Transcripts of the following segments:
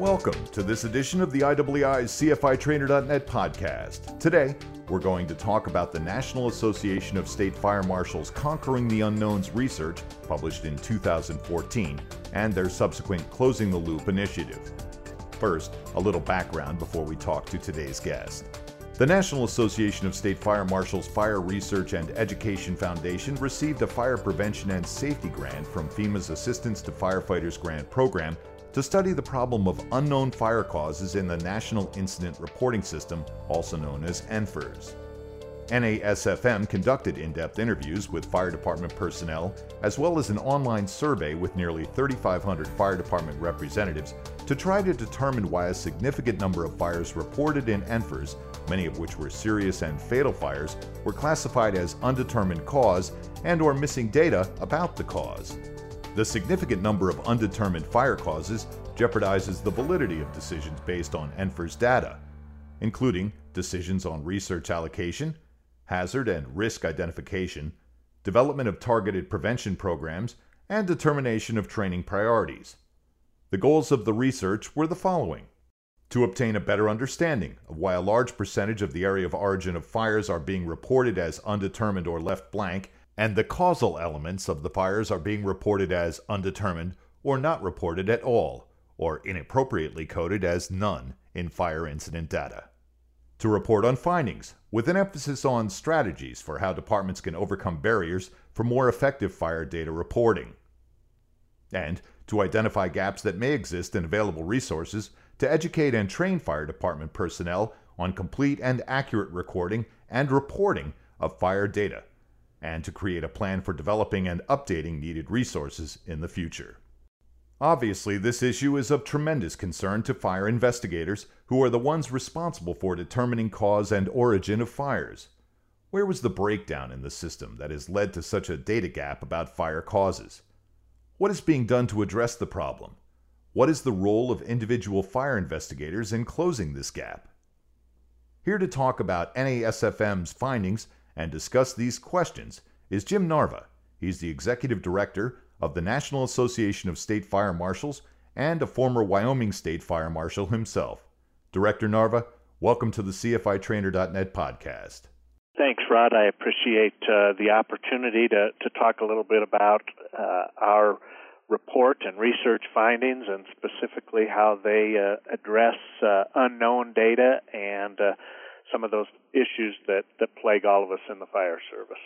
Welcome to this edition of the IAAI's CFITrainer.net podcast. Today, we're going to talk about the National Association of State Fire Marshals Conquering the Unknowns research published in 2014 and their subsequent Closing the Loop initiative. First, a little background before we talk to today's guest. The National Association of State Fire Marshals Fire Research and Education Foundation received a fire prevention and safety grant from FEMA's Assistance to Firefighters Grant Program to study the problem of unknown fire causes in the National Incident Reporting System, also known as NFIRS. NASFM conducted in depth interviews with fire department personnel, as well as an online survey with nearly 3,500 fire department representatives to try to determine why a significant number of fires reported in NFIRS, many of which were serious and fatal fires, were classified as undetermined cause and or missing data about the cause. The significant number of undetermined fire causes jeopardizes the validity of decisions based on NFIRS data, including decisions on research allocation, hazard and risk identification, development of targeted prevention programs, and determination of training priorities. The goals of the research were the following to obtain a better understanding of why a large percentage of the area of origin of fires are being reported as undetermined or left blank and the causal elements of the fires are being reported as undetermined or not reported at all, or inappropriately coded as none in fire incident data. To report on findings, with an emphasis on strategies for how departments can overcome barriers for more effective fire data reporting. And to identify gaps that may exist in available resources to educate and train fire department personnel on complete and accurate recording and reporting of fire data and to create a plan for developing and updating needed resources in the future. Obviously, this issue is of tremendous concern to fire investigators, who are the ones responsible for determining cause and origin of fires. Where was the breakdown in the system that has led to such a data gap about fire causes? What is being done to address the problem? What is the role of individual fire investigators in closing this gap? Here to talk about NASFM's findings and discuss these questions is Jim Narva. He's the executive director of the National Association of State Fire Marshals and a former Wyoming State Fire Marshal himself. Director Narva, welcome to the CFITrainer.net podcast. Thanks, Rod. I appreciate uh, the opportunity to, to talk a little bit about uh, our report and research findings and specifically how they uh, address uh, unknown data and uh, some of those issues that, that plague all of us in the fire service.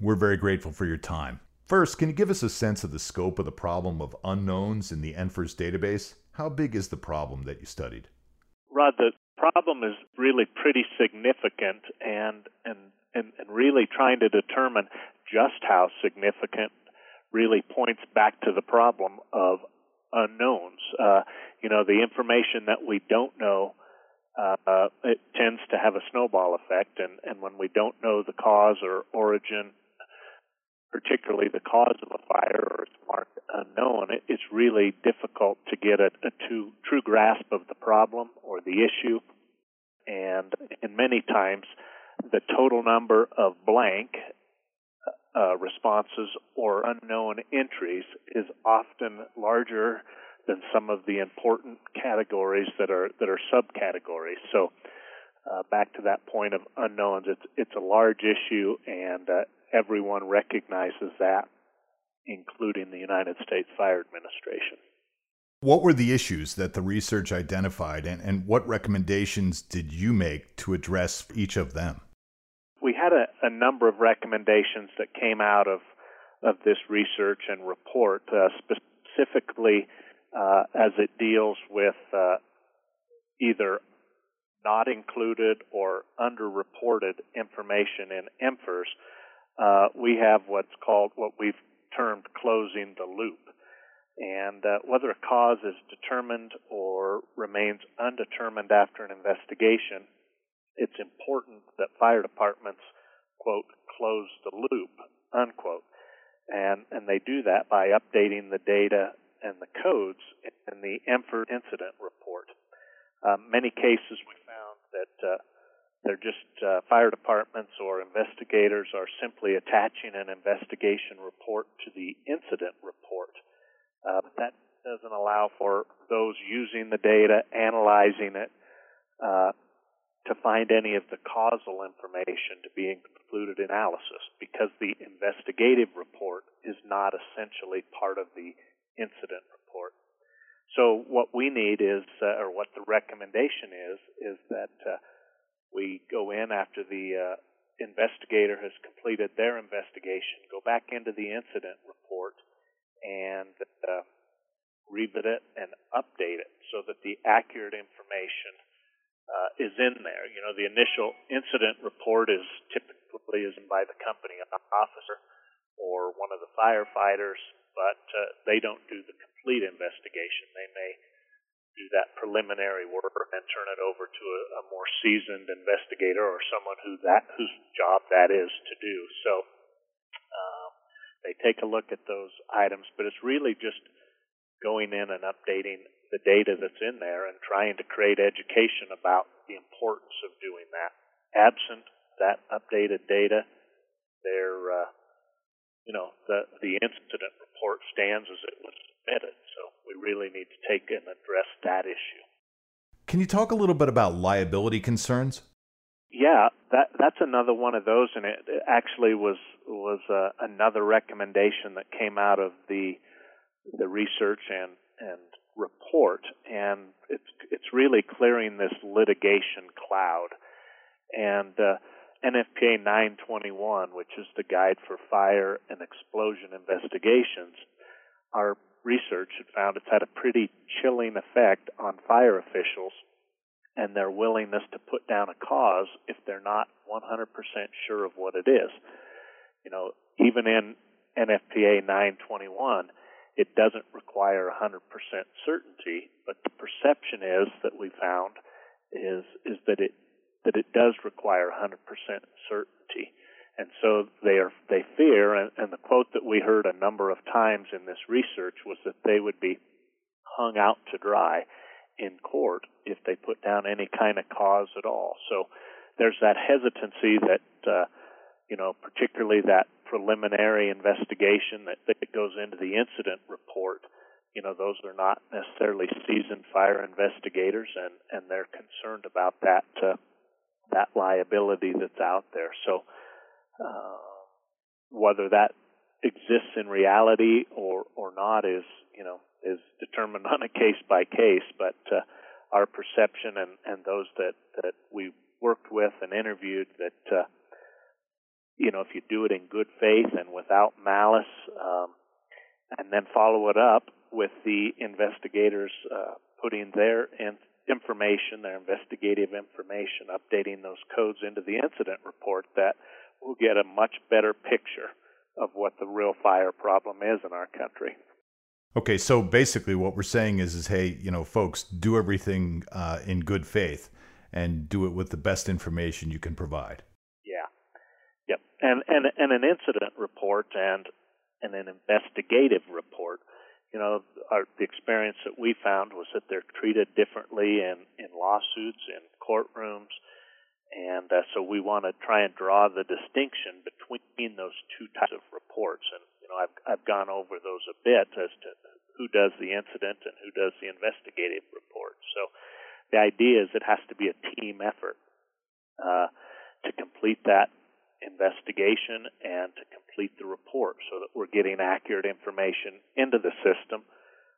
We're very grateful for your time. First, can you give us a sense of the scope of the problem of unknowns in the NFIRS database? How big is the problem that you studied? Rod, the problem is really pretty significant, and, and, and, and really trying to determine just how significant really points back to the problem of unknowns. Uh, you know, the information that we don't know uh, it tends to have a snowball effect, and, and when we don't know the cause or origin, particularly the cause of a fire or it's marked unknown, it, it's really difficult to get a, a true, true grasp of the problem or the issue. And, and many times, the total number of blank uh, responses or unknown entries is often larger than some of the important categories that are that are subcategories. So uh, back to that point of unknowns, it's it's a large issue, and uh, everyone recognizes that, including the United States Fire Administration. What were the issues that the research identified, and, and what recommendations did you make to address each of them? We had a, a number of recommendations that came out of of this research and report, uh, specifically uh, as it deals with uh, either not included or underreported information in NFIRS, uh, we have what's called what we've termed closing the loop. And uh, whether a cause is determined or remains undetermined after an investigation, it's important that fire departments, quote, close the loop, unquote. And, and they do that by updating the data and the codes in the NFIRS incident report. Um, many cases we found that uh, they're just uh, fire departments or investigators are simply attaching an investigation report to the incident report. Uh, that doesn't allow for those using the data, analyzing it, uh, to find any of the causal information to be included in analysis because the investigative report is not essentially part of the incident report. So what we need is, uh, or what the recommendation is, is that uh, we go in after the uh, investigator has completed their investigation, go back into the incident report, and uh, revisit it and update it so that the accurate information uh, is in there. You know, the initial incident report is typically is by the company officer or one of the firefighters, but uh, they don't do the complete investigation. They may do that preliminary work and turn it over to a, a more seasoned investigator or someone who that whose job that is to do. So um, they take a look at those items, but it's really just going in and updating the data that's in there and trying to create education about the importance of doing that. Absent that updated data, there, uh, you know, the the incident report stands as it was submitted. We really need to take and address that issue. Can you talk a little bit about liability concerns? Yeah, that that's another one of those, and it, it actually was was uh, another recommendation that came out of the the research and and report, and it's it's really clearing this litigation cloud. And uh, NFPA 921, which is the guide for fire and explosion investigations, our research had found it's had a pretty chilling effect on fire officials and their willingness to put down a cause if they're not 100% sure of what it is. You know, even in NFPA 921, it doesn't require 100% certainty, but the perception is that we found is is that it that it does require 100% certainty and so they are they fear and, and the quote that we heard a number of times in this research was that they would be hung out to dry in court if they put down any kind of cause at all. So there's that hesitancy that uh, you know particularly that preliminary investigation that, that goes into the incident report you know those are not necessarily seasoned fire investigators and and they're concerned about that uh, that liability that's out there. So uh, whether that exists in reality or or not is you know is determined on a case by case. But uh, our perception and and those that that we worked with and interviewed that uh, you know if you do it in good faith and without malice, um, and then follow it up with the investigators uh, putting their in, information, their investigative information, updating those codes into the incident report, that we'll get a much better picture of what the real fire problem is in our country. Okay, so basically, what we're saying is, is hey, you know, folks, do everything uh, in good faith and do it with the best information you can provide. Yeah, yep, and and and an incident report and and an investigative report. You know, our, the experience that we found was that they're treated differently in in lawsuits, in courtrooms, and uh, so we want to try and draw the distinction between those two types of reports. And you know, I've I've gone over those a bit as to who does the incident and who does the investigative report. So the idea is it has to be a team effort uh, to complete that investigation and to complete the report so that we're getting accurate information into the system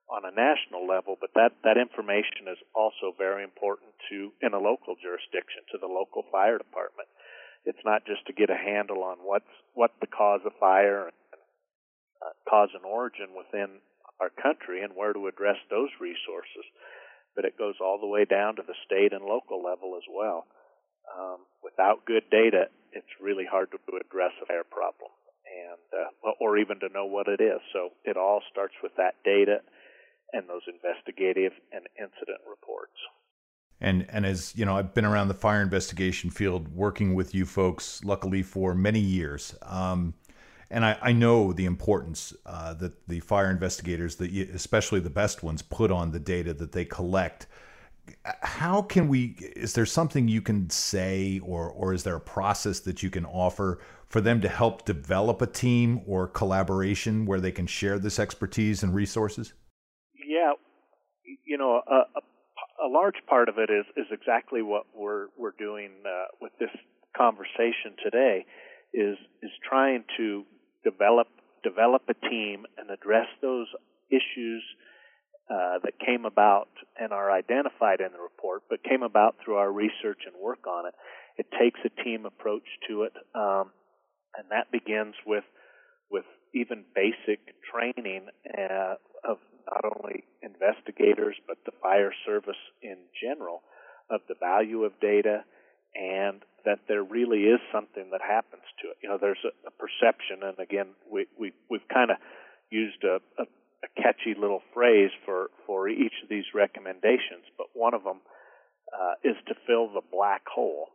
on a national level, but that, that information is also very important to in a local jurisdiction to the local fire department. It's not just to get a handle on what's what the cause of fire and uh, cause and origin within our country and where to address those resources, but it goes all the way down to the state and local level as well. Um, without good data, it's really hard to address a fire problem, and uh, or even to know what it is. So it all starts with that data and those investigative and incident reports. And and as you know, I've been around the fire investigation field working with you folks, luckily for many years. Um, and I, I, know the importance uh, that the fire investigators, the, especially the best ones, put on the data that they collect how can we is there something you can say or or is there a process that you can offer for them to help develop a team or collaboration where they can share this expertise and resources you know a, a, a large part of it is is exactly what we're we're doing uh, with this conversation today is is trying to develop develop a team and address those issues uh, that came about and are identified in the report, but came about through our research and work on it. It takes a team approach to it, um, and that begins with with even basic training uh, of not only investigators but the fire service in general of the value of data and that there really is something that happens to it. You know, there's a, a perception, and again, we, we we've kind of used a, a a catchy little phrase for for each of these recommendations, but one of them uh, is to fill the black hole,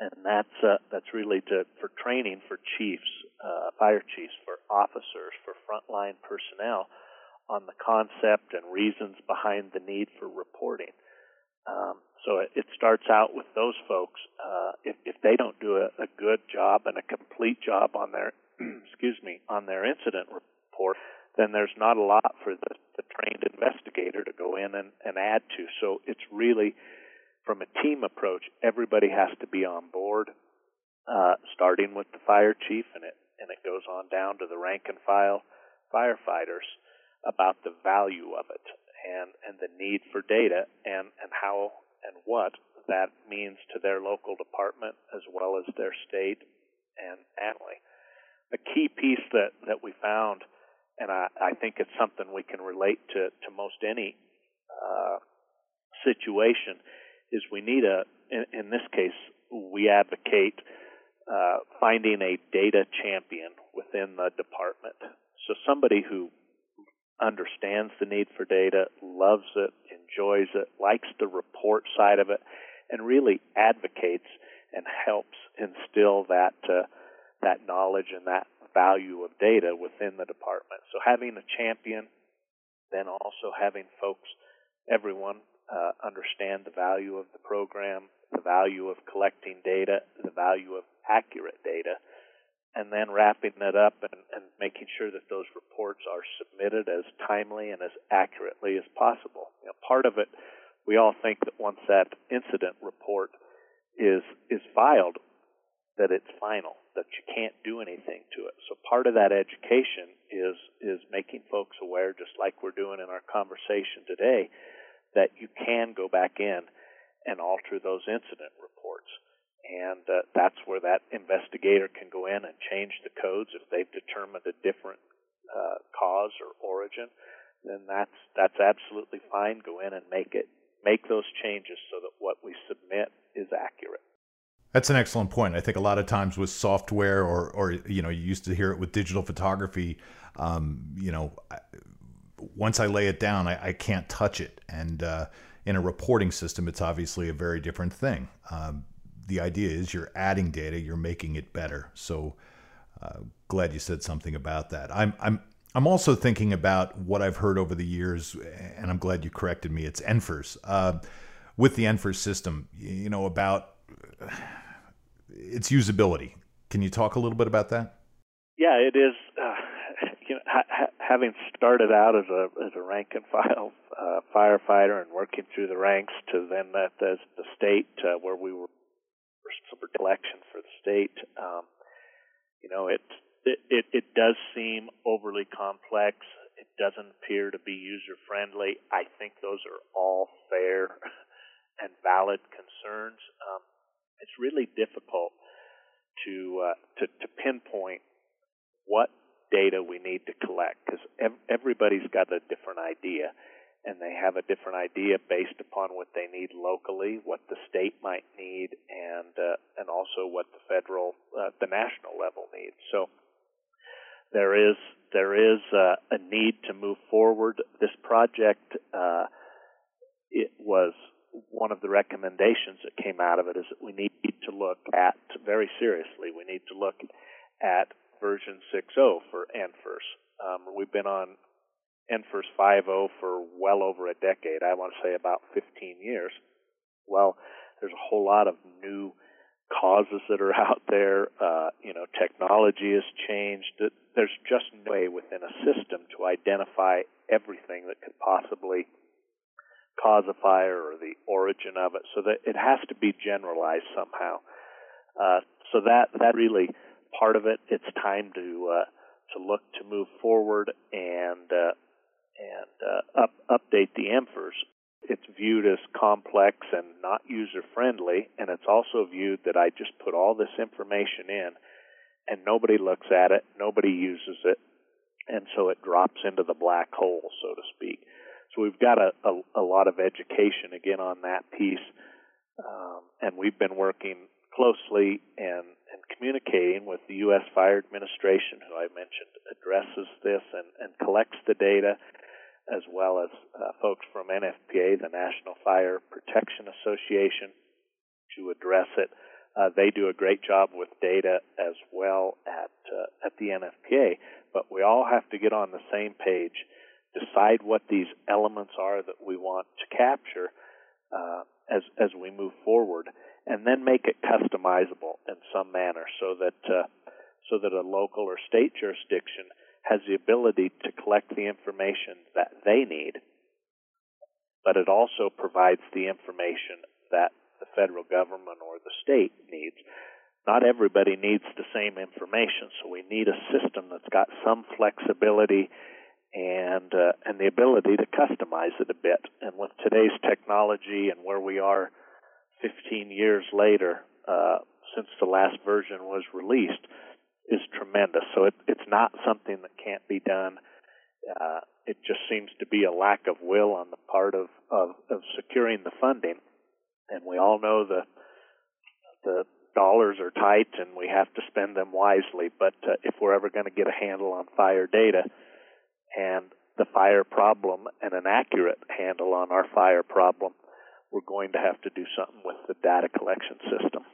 and that's uh, that's really to for training for chiefs, uh, fire chiefs, for officers, for frontline personnel on the concept and reasons behind the need for reporting. Um, so it, it, starts out with those folks. Uh, if, if they don't do a, a good job and a complete job on their excuse me on their incident report, then there's not a lot for the, the trained investigator to go in and, and add to. So it's really from a team approach, everybody has to be on board, uh, starting with the fire chief, and it and it goes on down to the rank and file firefighters about the value of it and and the need for data and and how and what that means to their local department as well as their state and family. A key piece that that we found and I, I think it's something we can relate to to most any uh, situation. Is we need a in, in this case we advocate uh, finding a data champion within the department. So somebody who understands the need for data, loves it, enjoys it, likes the report side of it, and really advocates and helps instill that uh, that knowledge and that value of data within the department. So having a champion, then also having folks, everyone, uh, understand the value of the program, the value of collecting data, the value of accurate data, and then wrapping it up and, and making sure that those reports are submitted as timely and as accurately as possible. You know, part of it, we all think that once that incident report is is filed, that it's final, that you can't do anything to it. So part of that education is is making folks aware, just like we're doing in our conversation today, that you can go back in and alter those incident reports. And uh, that's where that investigator can go in and change the codes if they've determined a different uh, cause or origin. Then that's that's absolutely fine. Go in and make it make those changes so that what we submit is accurate. That's an excellent point. I think a lot of times with software, or or you know, you used to hear it with digital photography. Um, you know, once I lay it down, I, I can't touch it. And uh, in a reporting system, it's obviously a very different thing. Um, the idea is you're adding data, you're making it better. So uh, glad you said something about that. I'm I'm I'm also thinking about what I've heard over the years, and I'm glad you corrected me. It's NFIRS. Uh, with the NFIRS system, you know about its usability. Can you talk a little bit about that? Yeah, it is. Uh, you know, ha- having started out as a as a rank and file uh, firefighter and working through the ranks to then at the, the state uh, where we were for election for the state, um, you know, it, it it it does seem overly complex. It doesn't appear to be user friendly. I think those are all fair and valid concerns. Um, it's really difficult to uh, to, to pinpoint what data we need to collect because ev- everybody's got a different idea and they have a different idea based upon what they need locally, what the state might need, and uh, and also what the federal, uh, the national level needs. So there is there is uh, a need to move forward. This project uh, it was one of the recommendations that came out of it is that we need to look at very seriously. We need to look at version 6.0 for NFIRS. Um, we've been on NFIRS 5.0 for well over a decade. I want to say about 15 years. Well, there's a whole lot of new causes that are out there. Uh, you know, technology has changed. There's just no way within a system to identify everything that could possibly cause a fire or the origin of it. So that it has to be generalized somehow. Uh, so that that really part of it. It's time to uh, to look to move forward and uh, and uh, up, update the NFIRS it's viewed as complex and not user friendly, and it's also viewed that I just put all this information in and nobody looks at it, nobody uses it, and so it drops into the black hole, so to speak. So we've got a, a, a lot of education again on that piece, um, and we've been working closely and, and communicating with the U.S. Fire Administration, who I mentioned addresses this and, and collects the data as well as uh, folks from NFPA, the National Fire Protection Association, to address it. Uh, they do a great job with data as well at uh, at the NFPA, but we all have to get on the same page, decide what these elements are that we want to capture uh, as as we move forward, and then make it customizable in some manner so that uh, so that a local or state jurisdiction has the ability to collect the information that they need, but it also provides the information that the federal government or the state needs. Not everybody needs the same information, so we need a system that's got some flexibility and uh, and the ability to customize it a bit. And with today's technology and where we are 15 years later uh, since the last version was released, is tremendous. So it, it's not something that can't be done. Uh, it just seems to be a lack of will on the part of, of, of securing the funding. And we all know the the dollars are tight and we have to spend them wisely. But uh, if we're ever going to get a handle on fire data and the fire problem and an accurate handle on our fire problem, we're going to have to do something with the data collection system.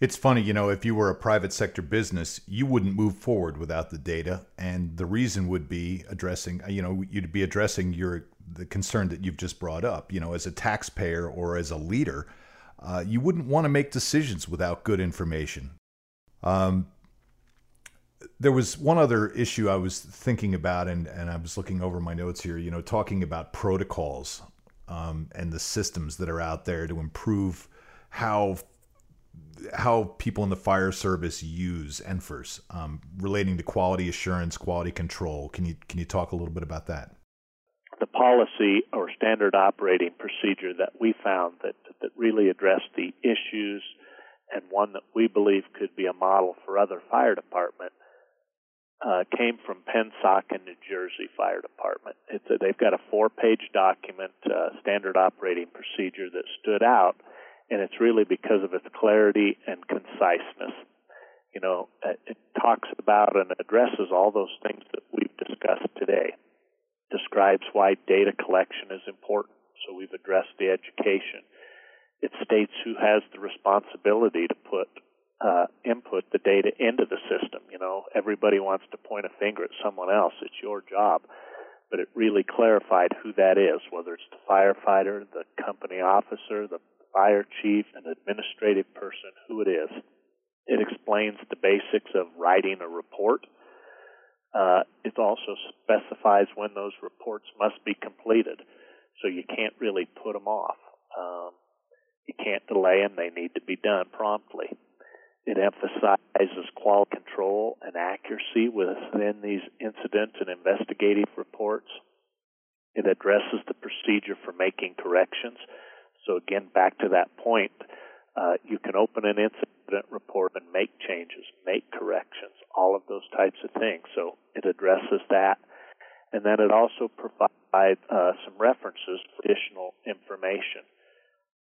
It's funny, you know, if you were a private sector business, you wouldn't move forward without the data, and the reason would be addressing, you know, you'd be addressing your the concern that you've just brought up. You know, as a taxpayer or as a leader, uh, you wouldn't want to make decisions without good information. Um, there was one other issue I was thinking about, and, and I was looking over my notes here, you know, talking about protocols um, and the systems that are out there to improve how how people in the fire service use NFIRS um, relating to quality assurance, quality control. Can you can you talk a little bit about that? The policy or standard operating procedure that we found that that really addressed the issues and one that we believe could be a model for other fire department uh, came from Pennsauken New Jersey Fire Department. A, they've got a four-page document, uh, standard operating procedure that stood out and it's really because of its clarity and conciseness. You know, it talks about and addresses all those things that we've discussed today. Describes why data collection is important, so we've addressed the education. It states who has the responsibility to put uh, input the data into the system. You know, everybody wants to point a finger at someone else. It's your job. But it really clarified who that is, whether it's the firefighter, the company officer, the fire chief, an administrative person, who it is. It explains the basics of writing a report. Uh, it also specifies when those reports must be completed, so you can't really put them off. Um, you can't delay them; they need to be done promptly. It emphasizes quality control and accuracy within these incident and investigative reports. It addresses the procedure for making corrections so again, back to that point, uh, you can open an incident report and make changes, make corrections, all of those types of things. So it addresses that. And then it also provides uh, some references for additional information.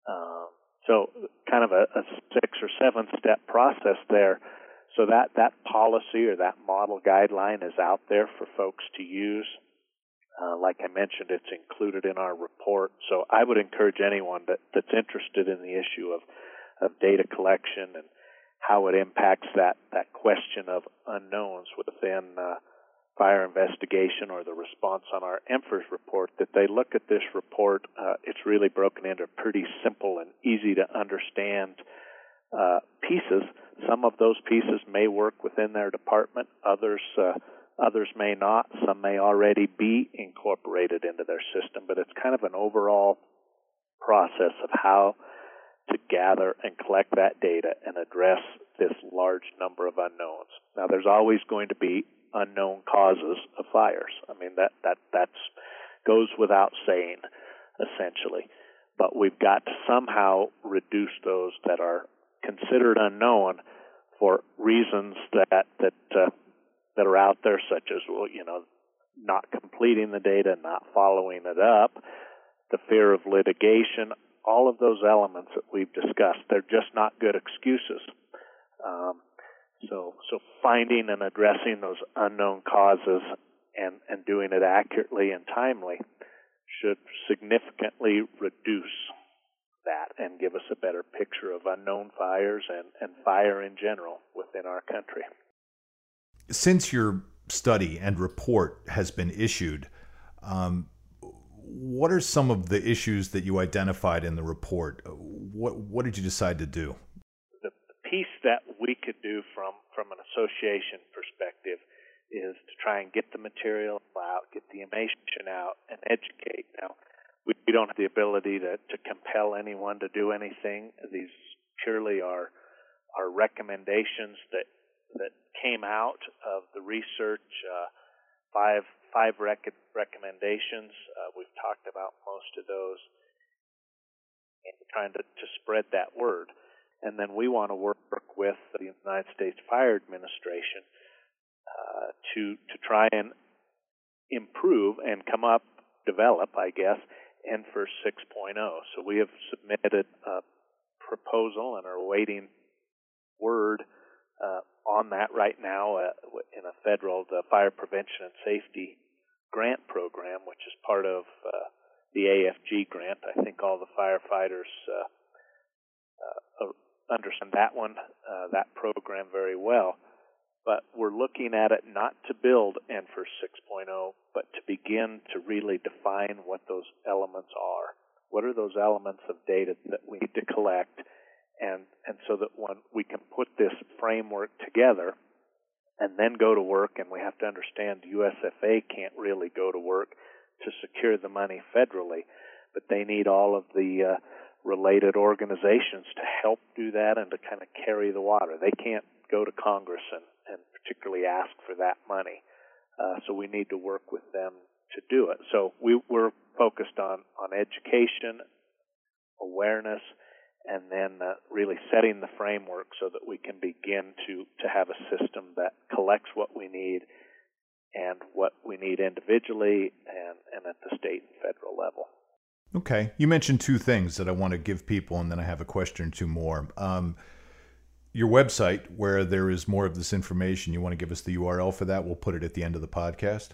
Um, so kind of a, a six or seven step process there. So that, that policy or that model guideline is out there for folks to use. Uh, like I mentioned, it's included in our report. So I would encourage anyone that, that's interested in the issue of, of data collection and how it impacts that, that question of unknowns within uh, fire investigation or the response on our NFIRS report that they look at this report. Uh, it's really broken into pretty simple and easy to understand uh, pieces. Some of those pieces may work within their department. Others uh, others may not. Some may already be incorporated into their system. But it's kind of an overall process of how to gather and collect that data and address this large number of unknowns. Now, there's always going to be unknown causes of fires. I mean that that that's goes without saying, essentially. But we've got to somehow reduce those that are considered unknown for reasons that that uh, that are out there, such as well, you know, not completing the data, not following it up, the fear of litigation, all of those elements that we've discussed. They're just not good excuses. Um, so, so finding and addressing those unknown causes and, and doing it accurately and timely should significantly reduce that and give us a better picture of unknown fires and, and fire in general within our country. Since your study and report has been issued, um, what are some of the issues that you identified in the report? What what did you decide to do? The piece that we could do from from an association perspective is to try and get the material out, get the information out, and educate. Now, we, we don't have the ability to, to compel anyone to do anything. These purely are are recommendations that that came out of the research. Uh, five five rec- recommendations. Uh, we've talked about most of those, and trying to, to spread that word and then we want to work with the United States Fire Administration uh, to to try and improve and come up, develop, I guess, NFIRS 6.0. So we have submitted a proposal and are awaiting word uh, on that right now uh, in a federal the Fire Prevention and Safety Grant Program, which is part of uh, the AFG grant. I think all the firefighters uh, uh, understand that one, uh, that program very well. But we're looking at it not to build NFIRS 6.0, but to begin to really define what those elements are. What are those elements of data that we need to collect? And, and so that when we can put this framework together and then go to work, and we have to understand USFA can't really go to work to secure the money federally, but they need all of the uh, related organizations to help do that and to kind of carry the water. They can't go to Congress and, and particularly ask for that money. Uh, so we need to work with them to do it. So we, we're focused on, on education, awareness, and then uh, really setting the framework so that we can begin to, to have a system that collects what we need and what we need individually and, and at the state and federal level. Okay. You mentioned two things that I want to give people, and then I have a question or two more. Um, your website, where there is more of this information, you want to give us the URL for that? We'll put it at the end of the podcast.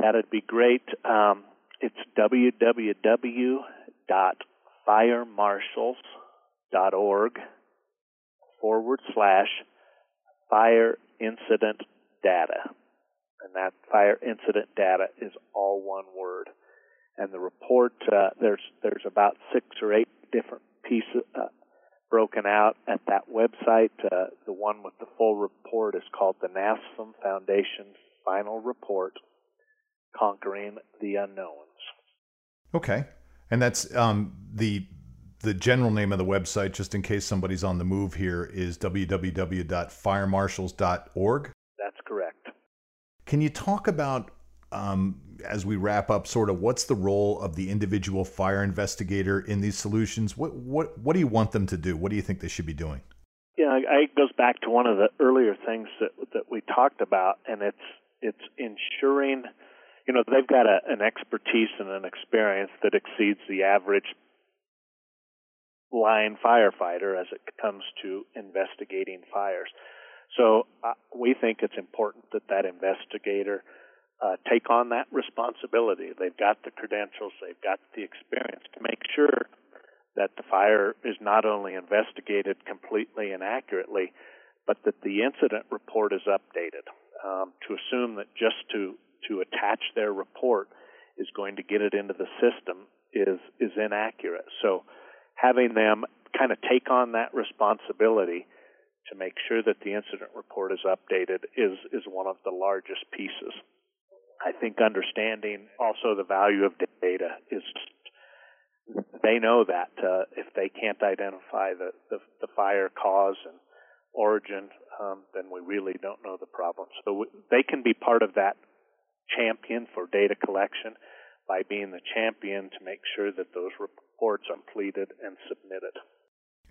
That'd be great. Um, it's www.firemarshals.org forward slash fire incident data. And that fire incident data is all one word and the report uh, there's there's about six or eight different pieces uh, broken out at that website. Uh, the one with the full report is called the NASFM Foundation Final Report: Conquering the Unknowns. Okay, and that's um, the the general name of the website, just in case somebody's on the move here, is www.firemarshals.org. That's correct. Can you talk about um, as we wrap up, sort of what's the role of the individual fire investigator in these solutions? What what what do you want them to do? What do you think they should be doing? Yeah, it goes back to one of the earlier things that that we talked about, and it's it's ensuring, you know, they've got a, an expertise and an experience that exceeds the average line firefighter as it comes to investigating fires. So uh, we think it's important that that investigator uh, take on that responsibility. They've got the credentials, they've got the experience to make sure that the fire is not only investigated completely and accurately, but that the incident report is updated. um, to assume that just to to attach their report is going to get it into the system is is inaccurate. So having them kind of take on that responsibility to make sure that the incident report is updated is is one of the largest pieces. I think understanding also the value of data is they know that uh, if they can't identify the, the, the fire cause and origin, um, then we really don't know the problem. So we, they can be part of that champion for data collection by being the champion to make sure that those reports are completed and submitted.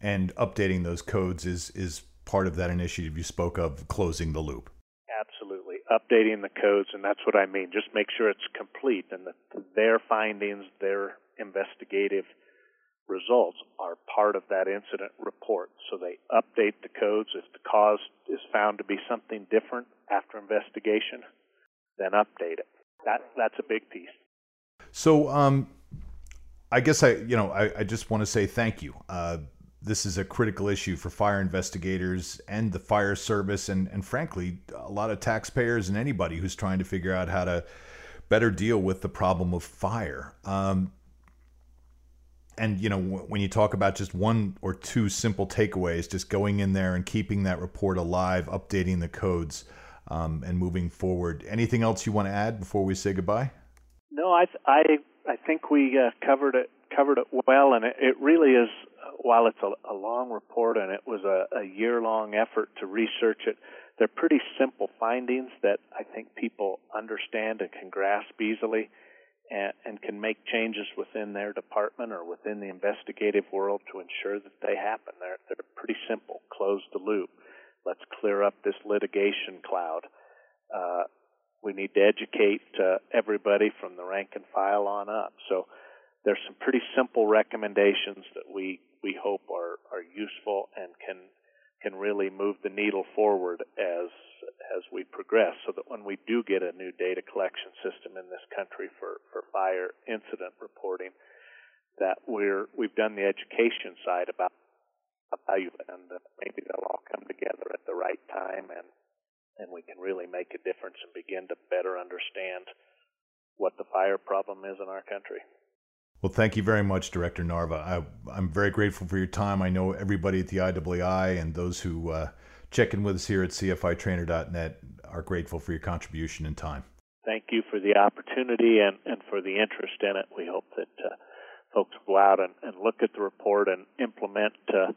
And updating those codes is is part of that initiative you spoke of, closing the loop. Absolutely, updating the codes, and that's what I mean. Just make sure it's complete and that their findings, their investigative results are part of that incident report. So they update the codes. If the cause is found to be something different after investigation, then update it. That that's a big piece. So, um, I guess I, you know, I, I just want to say thank you. Uh, this is a critical issue for fire investigators and the fire service, and and frankly, a lot of taxpayers and anybody who's trying to figure out how to better deal with the problem of fire. Um, and you know when you talk about just one or two simple takeaways just going in there and keeping that report alive updating the codes um, and moving forward anything else you want to add before we say goodbye no i i i think we uh, covered it covered it well and it, it really is while it's a, a long report and it was a, a year long effort to research it they're pretty simple findings that i think people understand and can grasp easily and, and can make changes within their department or within the investigative world to ensure that they happen. They're, they're pretty simple. Close the loop. Let's clear up this litigation cloud. Uh, we need to educate uh, everybody from the rank and file on up. So there's some pretty simple recommendations that we we hope are are useful and can can really move the needle forward as as we progress so that when we do get a new data collection system in this country for, for fire incident reporting, that we're we've done the education side about value and uh, maybe they'll all come together at the right time and and we can really make a difference and begin to better understand what the fire problem is in our country. Well, thank you very much, Director Narva. I, am very grateful for your time. I know everybody at the IAAI and those who uh, check in with us here at CFITrainer.net are grateful for your contribution and time. Thank you for the opportunity and, and for the interest in it. We hope that uh, folks go out and, and, look at the report and implement uh,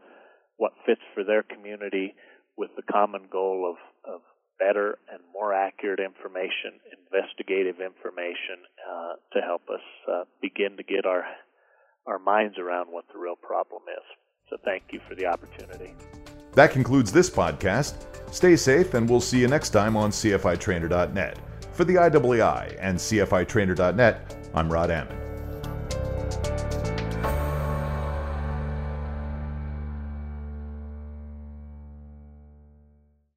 what fits for their community with the common goal of, of better and more accurate information, investigative information, uh, to help us uh, begin to get our our minds around what the real problem is. So thank you for the opportunity. That concludes this podcast. Stay safe, and we'll see you next time on CFITrainer.net. For the IAAI and CFITrainer.net, I'm Rod Ammon.